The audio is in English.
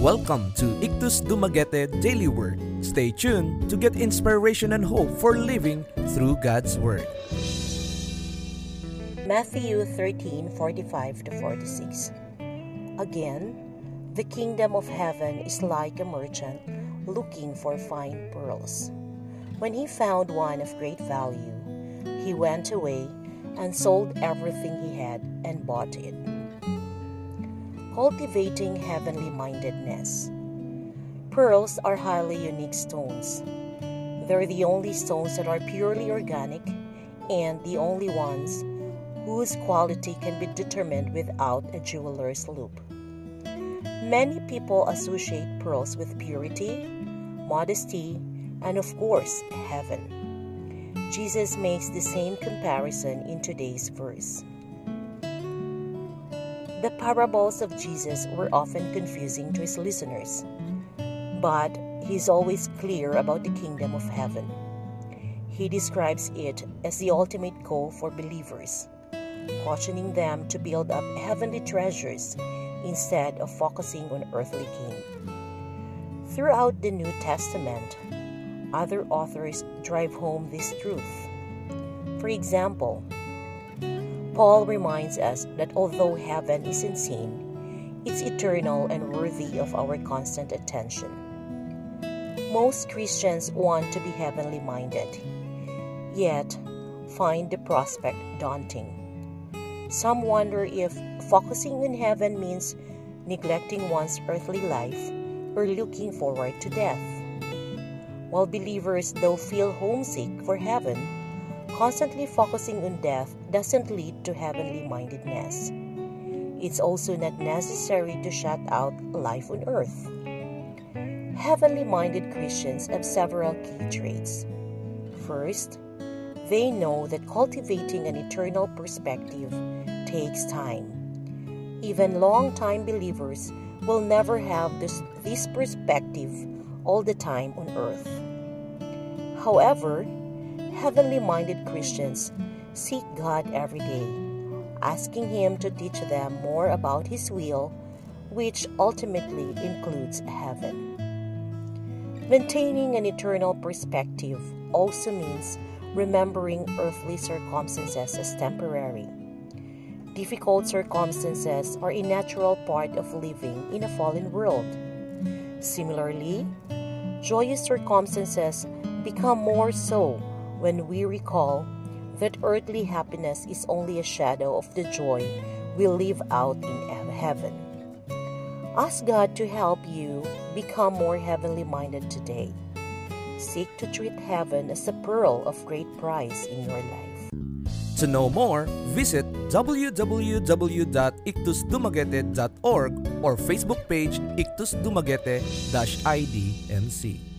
Welcome to Ictus Dumaguete Daily Word. Stay tuned to get inspiration and hope for living through God's Word. Matthew 13 45 to 46. Again, the kingdom of heaven is like a merchant looking for fine pearls. When he found one of great value, he went away and sold everything he had and bought it. Cultivating heavenly mindedness. Pearls are highly unique stones. They're the only stones that are purely organic and the only ones whose quality can be determined without a jeweler's loupe. Many people associate pearls with purity, modesty, and of course, heaven. Jesus makes the same comparison in today's verse. The parables of Jesus were often confusing to his listeners, but he's always clear about the kingdom of heaven. He describes it as the ultimate goal for believers, cautioning them to build up heavenly treasures instead of focusing on earthly gain. Throughout the New Testament, other authors drive home this truth. For example, Paul reminds us that although heaven is unseen, it's eternal and worthy of our constant attention. Most Christians want to be heavenly minded, yet find the prospect daunting. Some wonder if focusing on heaven means neglecting one's earthly life or looking forward to death. While believers, though, feel homesick for heaven, constantly focusing on death doesn't lead to heavenly mindedness. It's also not necessary to shut out life on earth. Heavenly minded Christians have several key traits. First, they know that cultivating an eternal perspective takes time. Even long-time believers will never have this, this perspective all the time on earth. However, heavenly minded Christians seek God every day, asking Him to teach them more about His will, which ultimately includes heaven. Maintaining an eternal perspective also means remembering earthly circumstances as temporary. Difficult circumstances are a natural part of living in a fallen world. Similarly, joyous circumstances become more so when we recall that earthly happiness is only a shadow of the joy we live out in heaven. Ask God to help you become more heavenly minded today. Seek to treat heaven as a pearl of great price in your life. To know more, visit www.ictusdumaguete.org or Facebook page Ictus Dumaguete-IDNC.